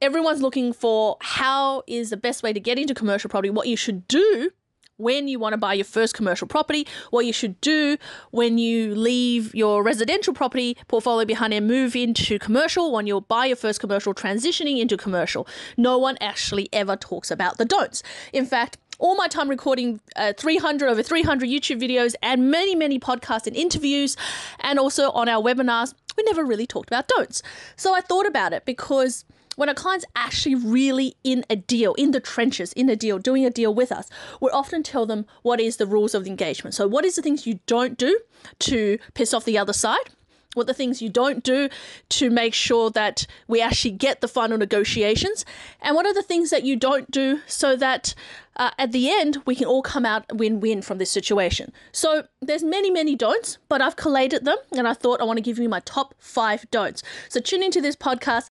everyone's looking for how is the best way to get into commercial property, what you should do when you want to buy your first commercial property, what you should do when you leave your residential property portfolio behind and move into commercial, when you'll buy your first commercial, transitioning into commercial. No one actually ever talks about the don'ts. In fact, all my time recording uh, 300 over 300 YouTube videos and many many podcasts and interviews and also on our webinars we never really talked about don'ts so I thought about it because when a client's actually really in a deal, in the trenches, in a deal, doing a deal with us, we often tell them what is the rules of the engagement. So, what is the things you don't do to piss off the other side? What the things you don't do to make sure that we actually get the final negotiations, and what are the things that you don't do so that uh, at the end we can all come out win-win from this situation. So there's many many don'ts, but I've collated them, and I thought I want to give you my top five don'ts. So tune into this podcast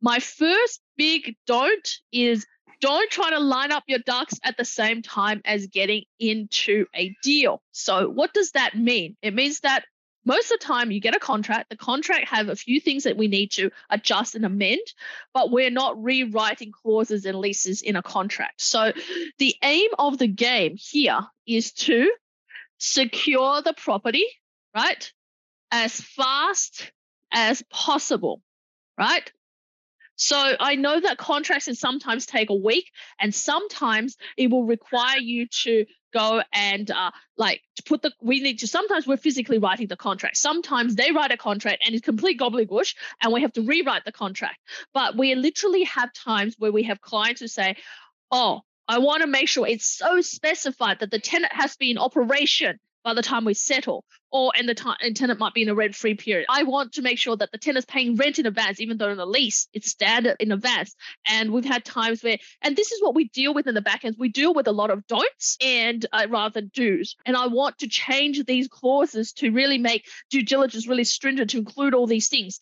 my first big don't is don't try to line up your ducks at the same time as getting into a deal. So, what does that mean? It means that most of the time you get a contract the contract have a few things that we need to adjust and amend but we're not rewriting clauses and leases in a contract so the aim of the game here is to secure the property right as fast as possible right so I know that contracts can sometimes take a week, and sometimes it will require you to go and uh, like to put the we need to sometimes we're physically writing the contract. Sometimes they write a contract and it's complete gobbledygook and we have to rewrite the contract. But we literally have times where we have clients who say oh i want to make sure it's so specified that the tenant has to be in operation by the time we settle, or and the time and tenant might be in a rent free period. I want to make sure that the tenant's paying rent in advance, even though in the lease it's standard in advance. And we've had times where, and this is what we deal with in the back end. We deal with a lot of don'ts and uh, rather than do's. And I want to change these clauses to really make due diligence really stringent to include all these things.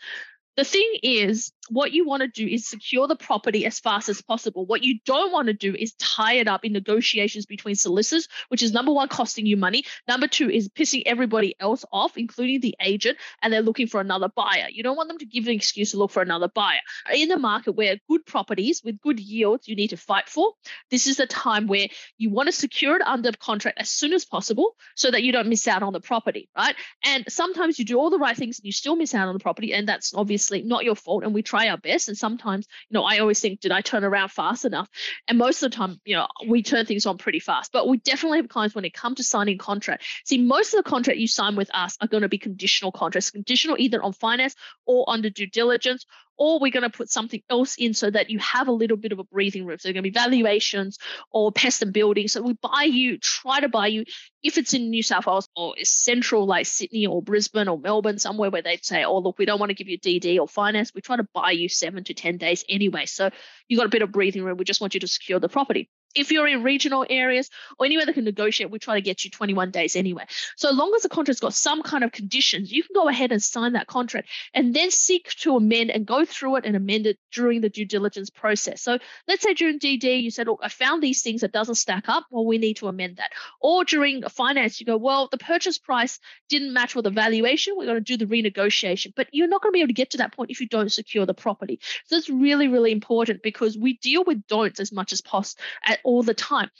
The thing is, what you want to do is secure the property as fast as possible. What you don't want to do is tie it up in negotiations between solicitors, which is number one, costing you money. Number two is pissing everybody else off, including the agent, and they're looking for another buyer. You don't want them to give an excuse to look for another buyer. In a market where good properties with good yields you need to fight for, this is a time where you want to secure it under contract as soon as possible so that you don't miss out on the property, right? And sometimes you do all the right things and you still miss out on the property, and that's obviously not your fault. And we try our best. And sometimes, you know, I always think, did I turn around fast enough? And most of the time, you know, we turn things on pretty fast. But we definitely have clients when it comes to signing contract. See, most of the contract you sign with us are going to be conditional contracts, conditional either on finance or under due diligence or we're going to put something else in so that you have a little bit of a breathing room. So they're going to be valuations or pest and building. So we buy you, try to buy you, if it's in New South Wales or central like Sydney or Brisbane or Melbourne, somewhere where they'd say, oh, look, we don't want to give you DD or finance. We try to buy you seven to 10 days anyway. So you've got a bit of breathing room. We just want you to secure the property. If you're in regional areas or anywhere that can negotiate, we try to get you 21 days anyway. So long as the contract's got some kind of conditions, you can go ahead and sign that contract and then seek to amend and go through it and amend it during the due diligence process. So let's say during DD, you said, look, I found these things that doesn't stack up. Well, we need to amend that. Or during finance, you go, well, the purchase price didn't match with the valuation. We're going to do the renegotiation. But you're not going to be able to get to that point if you don't secure the property. So it's really, really important because we deal with don'ts as much as possible all the time.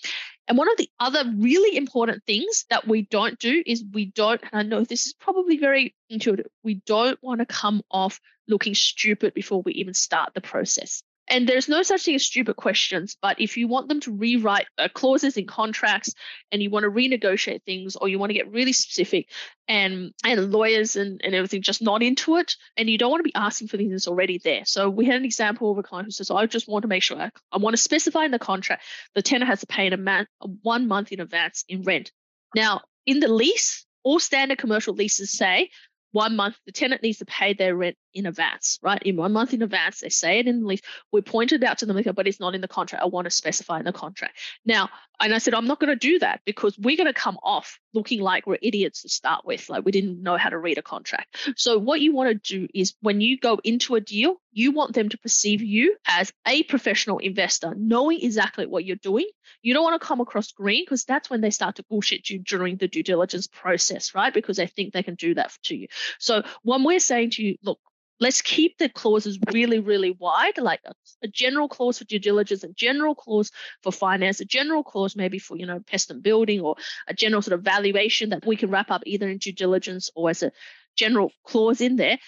And one of the other really important things that we don't do is we don't, and I know this is probably very intuitive, we don't want to come off looking stupid before we even start the process. And there's no such thing as stupid questions, but if you want them to rewrite uh, clauses in contracts and you want to renegotiate things or you want to get really specific and and lawyers and, and everything just not into it and you don't want to be asking for things that's already there. So we had an example of a client who says, I just want to make sure I, I want to specify in the contract the tenant has to pay in a man, one month in advance in rent. Now, in the lease, all standard commercial leases say one month the tenant needs to pay their rent in advance, right? In one month in advance, they say it in the lease. We pointed out to them, but it's not in the contract. I want to specify in the contract. Now, and I said, I'm not going to do that because we're going to come off looking like we're idiots to start with. Like we didn't know how to read a contract. So, what you want to do is when you go into a deal, you want them to perceive you as a professional investor, knowing exactly what you're doing. You don't want to come across green because that's when they start to bullshit you during the due diligence process, right? Because they think they can do that to you. So, when we're saying to you, look, let's keep the clauses really, really wide, like a, a, general clause for due diligence, a general clause for finance, a general clause maybe for, you know, pest and building or a general sort of valuation that we can wrap up either in due diligence or as a general clause in there.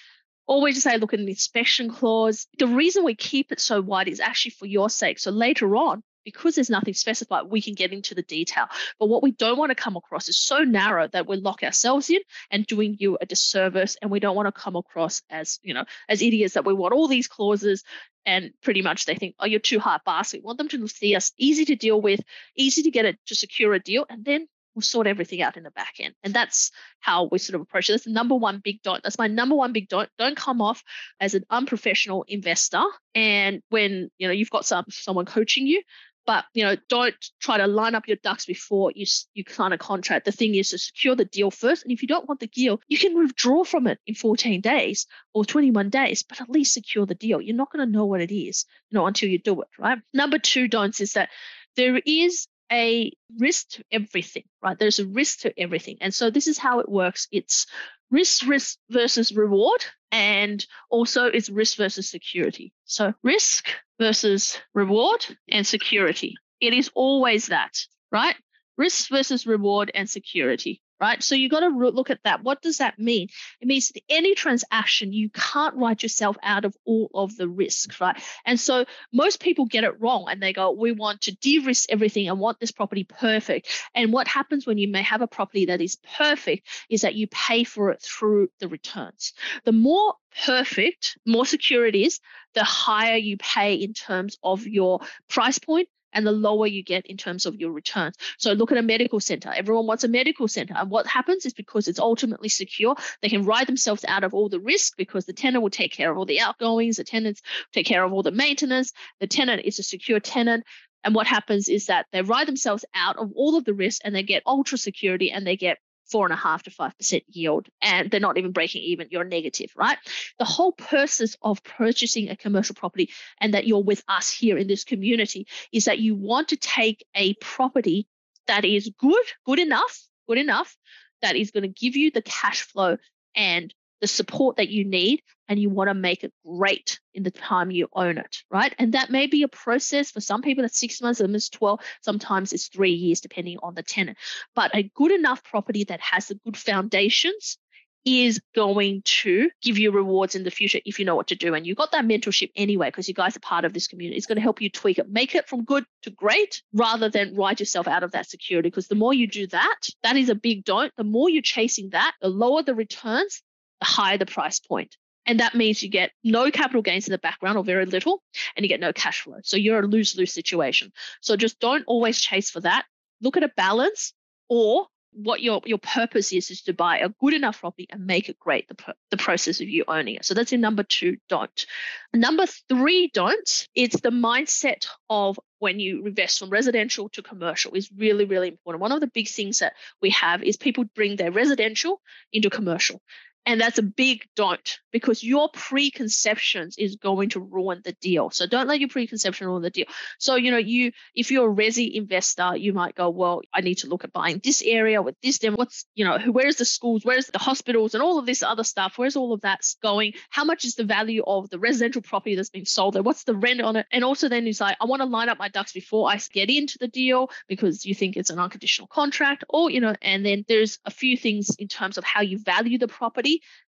Or we just say, look an inspection clause. The reason we keep it so wide is actually for your sake. So later on, because there's nothing specified, we can get into the detail. But what we don't want to come across is so narrow that we lock ourselves in and doing you a disservice. And we don't want to come across as, you know, as idiots that we want all these clauses and pretty much they think, oh, you're too hard boss. We want them to see us easy to deal with, easy to get it to secure a deal, and then we'll sort everything out in the back end. And that's how we sort of approach it. That's the number one big don't. That's my number one big don't. Don't come off as an unprofessional investor. And when you know you've got some someone coaching you, but you know don't try to line up your ducks before you you sign a contract. The thing is to secure the deal first and if you don't want the deal you can withdraw from it in 14 days or 21 days but at least secure the deal. You're not going to know what it is you know until you do it right? Number two don'ts is that there is a risk to everything right? There's a risk to everything and so this is how it works. It's risk risk versus reward and also it's risk versus security. So risk versus reward and security. It is always that right? Risk versus reward and security right? So you've got to look at that. What does that mean? It means that any transaction, you can't write yourself out of all of the risks, right? And so most people get it wrong and they go, we want to de risk everything and want this property perfect. And what happens when you may have a property that is perfect is that you pay for it through the returns. The more perfect, more secure it is, the higher you pay in terms of your price point and the lower you get in terms of your returns. So look at a medical center. Everyone wants a medical center. And what happens is because it's ultimately secure, they can ride themselves out of all the risk because the tenant will take care of all the outgoings, the tenants take care of all the maintenance. The tenant is a secure tenant. And what happens is that they ride themselves out of all of the risk and they get ultra security and they get four and a half to five percent yield and they're not even breaking even you're negative right? The whole purpose of purchasing a commercial property and that you're with us here in this community is that you want to take a property that is good good enough good enough that is going to give you the cash flow and the support that you need and you want to make it great in the time you own it, right? And that may be a process for some people that's six months, some is 12, sometimes it's three years, depending on the tenant. But a good enough property that has the good foundations is going to give you rewards in the future if you know what to do. And you've got that mentorship anyway, because you guys are part of this community. It's going to help you tweak it, make it from good to great rather than ride yourself out of that security. Because the more you do that, that is a big don't. The more you're chasing that, the lower the returns, higher the price point. And that means you get no capital gains in the background or very little, and you get no cash flow. So you're a lose lose situation. So just don't always chase for that. Look at a balance or what your your purpose is is to buy a good enough property and make it great the, the process of you owning it so that's your number two don't number three don't it's the mindset of when you invest from residential to commercial is really really important one of the big things that we have is people bring their residential into commercial and that's a big don't because your preconceptions is going to ruin the deal. So don't let your preconception ruin the deal. So, you know, you if you're a resi investor, you might go, well, I need to look at buying this area with this. Then what's, you know, where's the schools, where's the hospitals and all of this other stuff? Where's all of that going? How much is the value of the residential property that's been sold there? What's the rent on it? And also then you say, I want to line up my ducks before I get into the deal because you think it's an unconditional contract or, you know, and then there's a few things in terms of how you value the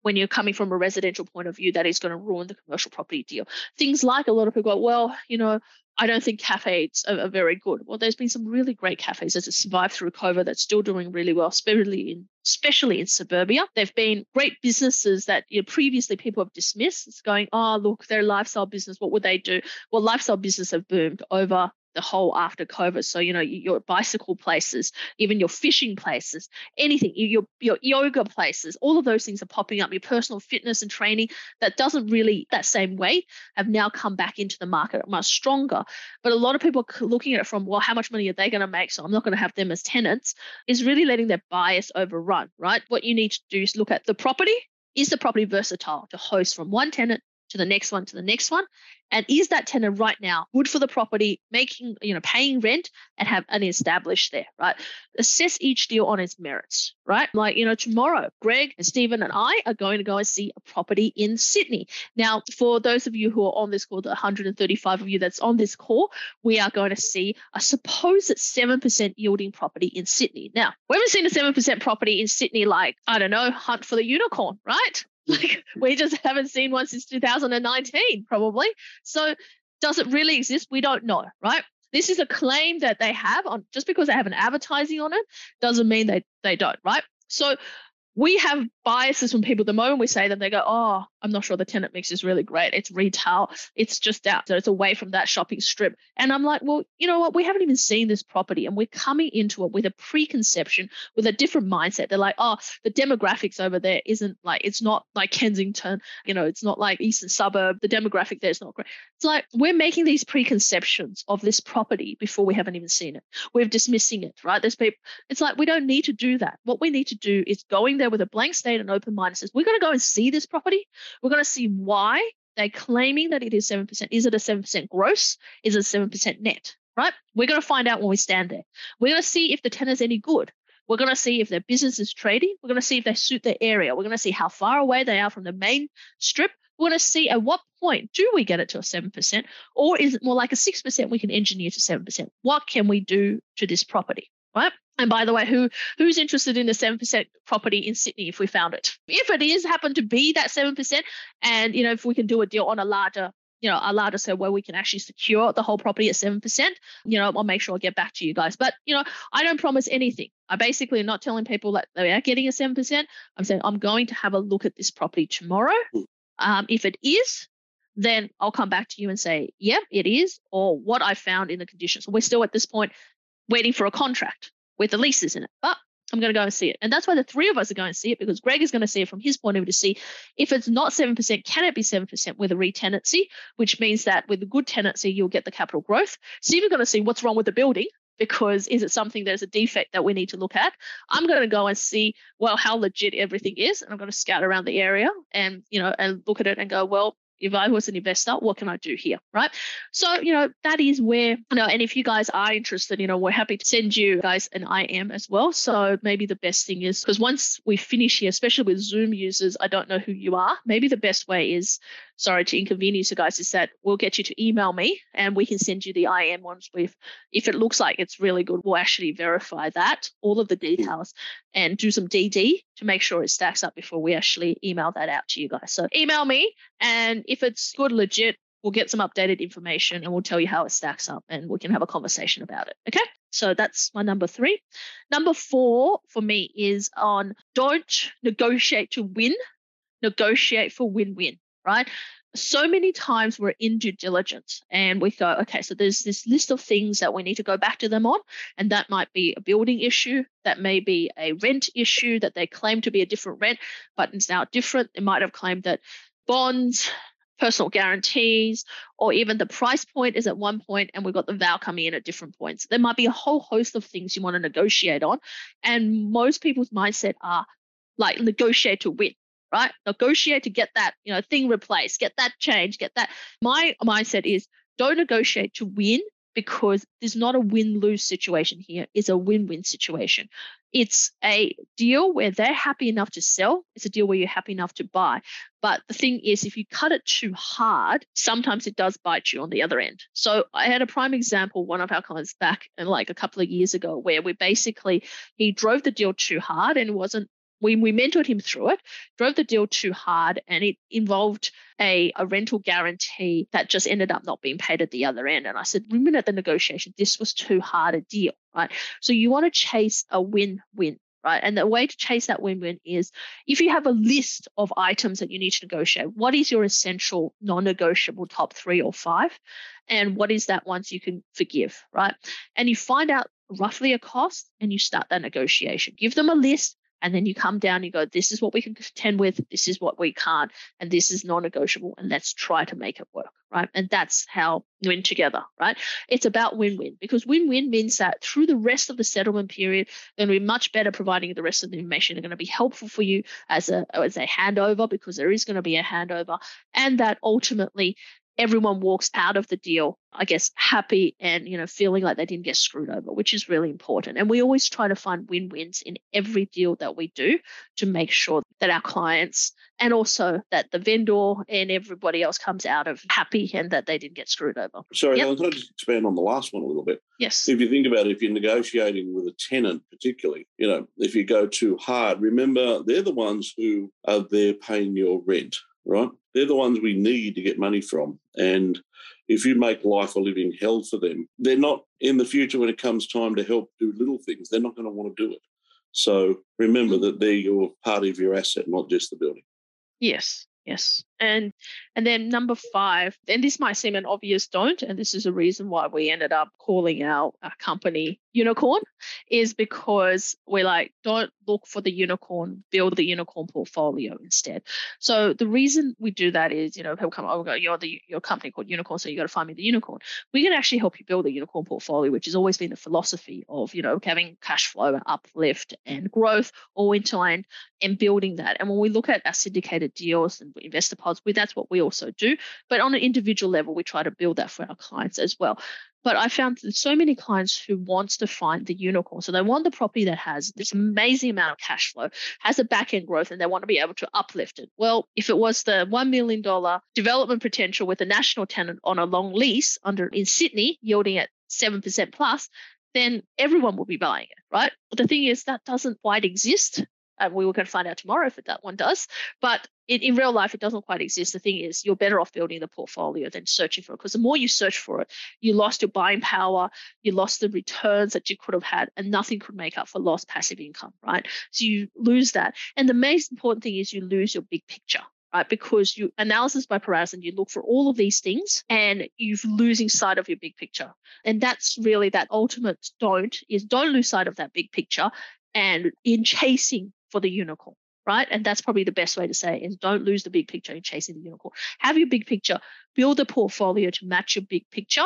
when you're coming from a residential point of view that is going to ruin the commercial property deal. Things like a lot of people go, well, you know, I don't think cafes are, are, very good. Well, there's been some really great cafes that have survived through COVID that's still doing really well, especially in especially in suburbia. They've been great businesses that you know, previously people have dismissed. It's going, oh, look, they're a lifestyle business. What would they do? Well, lifestyle business have boomed over the whole after COVID. So, you know, your bicycle places, even your fishing places, anything, your, your yoga places, all of those things are popping up. Your personal fitness and training that doesn't really, that same way, have now come back into the market much stronger. But a lot of people are looking at it from, well, how much money are they going to make? So I'm not going to have them as tenants, is really letting their bias overrun, right? What you need to do is look at the property. Is the property versatile to host from one tenant to the next one to the next one. And is that tenant right now good for the property making you know paying rent and have an established there right? Assess each deal on its merits right? Like you know tomorrow greg and stephen and i are going to go and see a property in sydney. Now for those of you who are on this call the 135 of you that's on this call we are going to see a supposed 7% yielding property in sydney. Now we haven't seen a 7% property in sydney like i don't know hunt for the unicorn right like we just haven't seen one since 2019, probably. So does it really exist? We don't know, right? This is a claim that they have on just because they have an advertising on it doesn't mean they, they don't, right? So we have biases from people. The moment we say them they go oh i'm not sure the tenant mix is really great. It's retail. It's just out so it's away from that shopping strip. And i'm like well you know what? We haven't even seen this property and we're coming into it with a preconception with a different mindset. They're like oh the demographics over there isn't like it's not like kensington you know it's not like eastern suburb. The demographic there is not great it's like we're making these preconceptions of this property before we haven't even seen it. We're dismissing it right? There's people it's like we don't need to do that. What we need to do is going there with a blank state and open mind and says, we're going to go and see this property. We're going to see why they're claiming that it is 7%. Is it a 7% gross? Is it 7% net? Right? We're going to find out when we stand there. We're going to see if the tenant's any good. We're going to see if their business is trading. We're going to see if they suit their area. We're going to see how far away they are from the main strip. We're going to see at what point do we get it to a 7%, or is it more like a 6% we can engineer to 7%? What can we do to this property? Right? And by the way, who who's interested in a seven percent property in Sydney if we found it? If it is happen to be that seven percent, and you know if we can do a deal on a larger, you know, a larger scale where we can actually secure the whole property at seven percent, you know, I'll make sure I get back to you guys. But you know, I don't promise anything. I basically am not telling people that they are getting a seven percent. I'm saying I'm going to have a look at this property tomorrow. Hmm. Um, if it is, then I'll come back to you and say, yep, yeah, it is, or what I found in the conditions. We're still at this point waiting for a contract with the leases in it. But I'm going to go and see it. And that's why the three of us are going to see it because Greg is going to see it from his point of view to see if it's not 7%, can it be 7% with a retenancy, which means that with a good tenancy, you'll get the capital growth. Steve is going to see what's wrong with the building because is it something there's a defect that we need to look at? I'm going to go and see, well, how legit everything is. And I'm going to scout around the area and, you know, and look at it and go, well, if I was an investor, what can I do here? Right. So, you know, that is where, you know, and if you guys are interested, you know, we're happy to send you guys an IM as well. So maybe the best thing is because once we finish here, especially with Zoom users, I don't know who you are. Maybe the best way is sorry to inconvenience you guys, is that we'll get you to email me and we can send you the IM once we've, if it looks like it's really good, we'll actually verify that, all of the details, and do some DD to make sure it stacks up before we actually email that out to you guys. So email me, and if it's good, legit, we'll get some updated information and we'll tell you how it stacks up and we can have a conversation about it. Okay. So that's my number three. Number four for me is on don't negotiate to win, negotiate for win win right? So many times we're in due diligence and we go, okay, so there's this list of things that we need to go back to them on. And that might be a building issue, that may be a rent issue that they claim to be a different rent, but it's now different. They might have claimed that bonds, personal guarantees, or even the price point is at one point and we've got the vow coming in at different points. There might be a whole host of things you want to negotiate on. And most people's mindset are like negotiate to win right? Negotiate to get that, you know, thing replaced, get that change, get that. My mindset is don't negotiate to win because there's not a win-lose situation here. It's a win-win situation. It's a deal where they're happy enough to sell. It's a deal where you're happy enough to buy. But the thing is, if you cut it too hard, sometimes it does bite you on the other end. So I had a prime example, one of our clients back in like a couple of years ago, where we basically he drove the deal too hard and wasn't we, we mentored him through it, drove the deal too hard, and it involved a, a rental guarantee that just ended up not being paid at the other end. And I said, women at the negotiation, this was too hard a deal, right? So you want to chase a win-win right? And the way to chase that win win is if you have a list of items that you need to negotiate, what is your essential non negotiable top three or five? and what is that once you can forgive, right? And you find out roughly a cost and you start that negotiation. Give them a list and then you come down and you go, this is what we can contend with, this is what we can't, and this is non negotiable, and let's try to make it work, right? And that's how win together, right? It's about win win because win win means that through the rest of the settlement period, they're going to be much better providing the rest of the information. They're going to be helpful for you as a, as a handover because there is going to be a handover, and that ultimately everyone walks out of the deal, I guess, happy and, you know, feeling like they didn't get screwed over, which is really important. And we always try to find win wins in every deal that we do to make sure that our clients and also that the vendor and everybody else comes out of happy and that they didn't get screwed over. Sorry, yep. can I just expand on the last one a little bit? Yes. If you think about it, if you're negotiating with a tenant, particularly, you know, if you go too hard, remember they're the ones who are there paying your rent right? They're the ones we need to get money from. And if you make life a living hell for them, they're not in the future when it comes time to help do little things, they're not going to want to do it. So remember mm. that they're your part of your asset, not just the building. Yes, yes. And and then number five, and this might seem an obvious don't, and this is a reason why we ended up calling our, our company Unikorn, is because we're like, don't look for the unicorn, build the unicorn portfolio instead. So the reason we do that is, you know, people come, oh, you're the your company called Unikorn, so you got to find me the unicorn. We can actually help you build a unicorn portfolio, which has always been the philosophy of, you know, having cash flow, and uplift, and growth all intertwined and building that. And when we look at our syndicated deals and investor pods, we, that's what we also do. But on an individual level, we try to build that for our clients as well. But I found so many clients who wants to find the unicorn. So they want the property that has this amazing amount of cash flow, has a back end growth, and they want to be able to uplift it. Well, if it was the $1 million development potential with a national tenant on a long lease under in Sydney, yielding at 7% plus, then everyone will be buying it, right? But the thing is, that doesn't quite exist and we will going to find out tomorrow if that one does. But it, in real life, it doesn't quite exist. The thing is, you're better off building the portfolio than searching for it because the more you search for it, you lost your buying power, you lost the returns that you could have had, and nothing could make up for lost passive income, right? So you lose that. And the most important thing is you lose your big picture, right? Because you analysis by paralysis, you look for all of these things and you're losing sight of your big picture. And that's really that ultimate don't is don't lose sight of that big picture. And in chasing for the unicorn, right? And that's probably the best way to say it is don't lose the big picture in chasing the unicorn. Have your big picture, build a portfolio to match your big picture.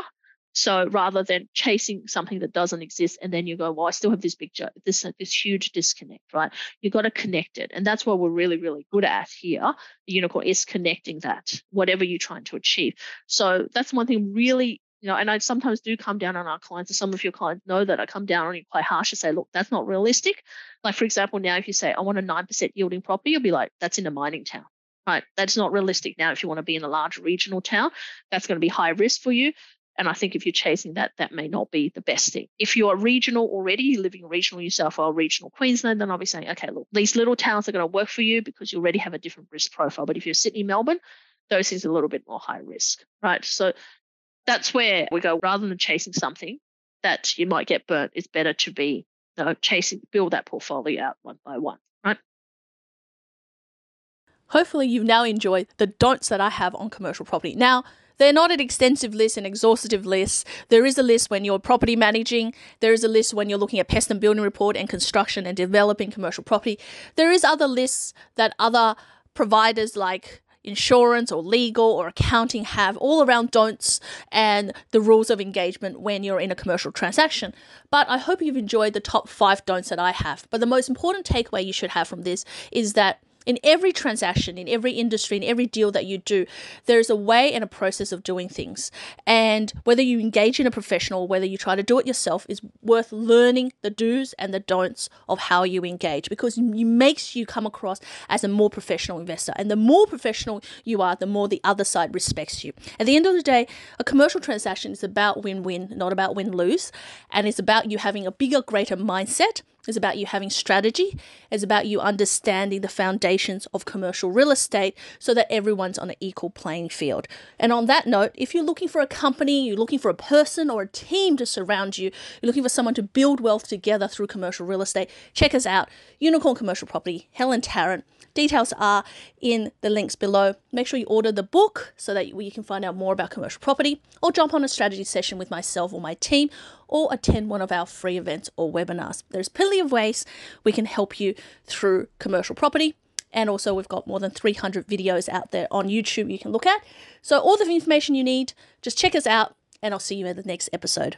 So rather than chasing something that doesn't exist and then you go, well, I still have this big picture, this this huge disconnect, right? You got to connect it. And that's what we're really, really good at here. The unicorn is connecting that, whatever you're trying to achieve. So that's one thing really you know, and I sometimes do come down on our clients, and some of your clients know that I come down on you quite harsh and say, look, that's not realistic. Like, for example, now if you say, I want a 9% yielding property, you'll be like, that's in a mining town, right? That's not realistic. Now, if you want to be in a large regional town, that's going to be high risk for you. And I think if you're chasing that, that may not be the best thing. If you're regional already, you're living regional New South Wales, regional Queensland, then I'll be saying, okay, look, these little towns are going to work for you because you already have a different risk profile. But if you're Sydney, Melbourne, those things are a little bit more high risk, right? So that's where we go rather than chasing something that you might get burnt, it's better to be you know, chasing, build that portfolio out one by one, right? Hopefully, you've now enjoyed the don'ts that I have on commercial property. Now, they're not an extensive list, an exhaustive list. There is a list when you're property managing. There is a list when you're looking at pest and building report and construction and developing commercial property. There is other lists that other providers like insurance or legal or accounting have all around don'ts and the rules of engagement when you're in a commercial transaction. But I hope you've enjoyed the top five don'ts that I have. But the most important takeaway you should have from this is that in every transaction, in every industry, in every deal that you do, there's a way and a process of doing things. And whether you engage in a professional, whether you try to do it yourself, is worth learning the do's and the don'ts of how you engage because it makes you come across as a more professional investor. And the more professional you are, the more the other side respects you. At the end of the day, a commercial transaction is about win win, not about win lose. And it's about you having a bigger, greater mindset it's about you having strategy. It's about you understanding the foundations of commercial real estate so that everyone's on an equal playing field. And on that note, if you're looking for a company, you're looking for a person or a team to surround you, you're looking for someone to build wealth together through commercial real estate, check us out. Unikorn Commercial Property, Helen Tarrant. Details are in the links below. Make sure you order the book so that you can find out more about commercial property, or jump on a strategy session with myself or my team, or attend one of our free events or webinars. There's plenty of ways we can help you through commercial property. And also, we've got more than 300 videos out there on YouTube you can look at. So, all the information you need, just check us out, and I'll see you in the next episode.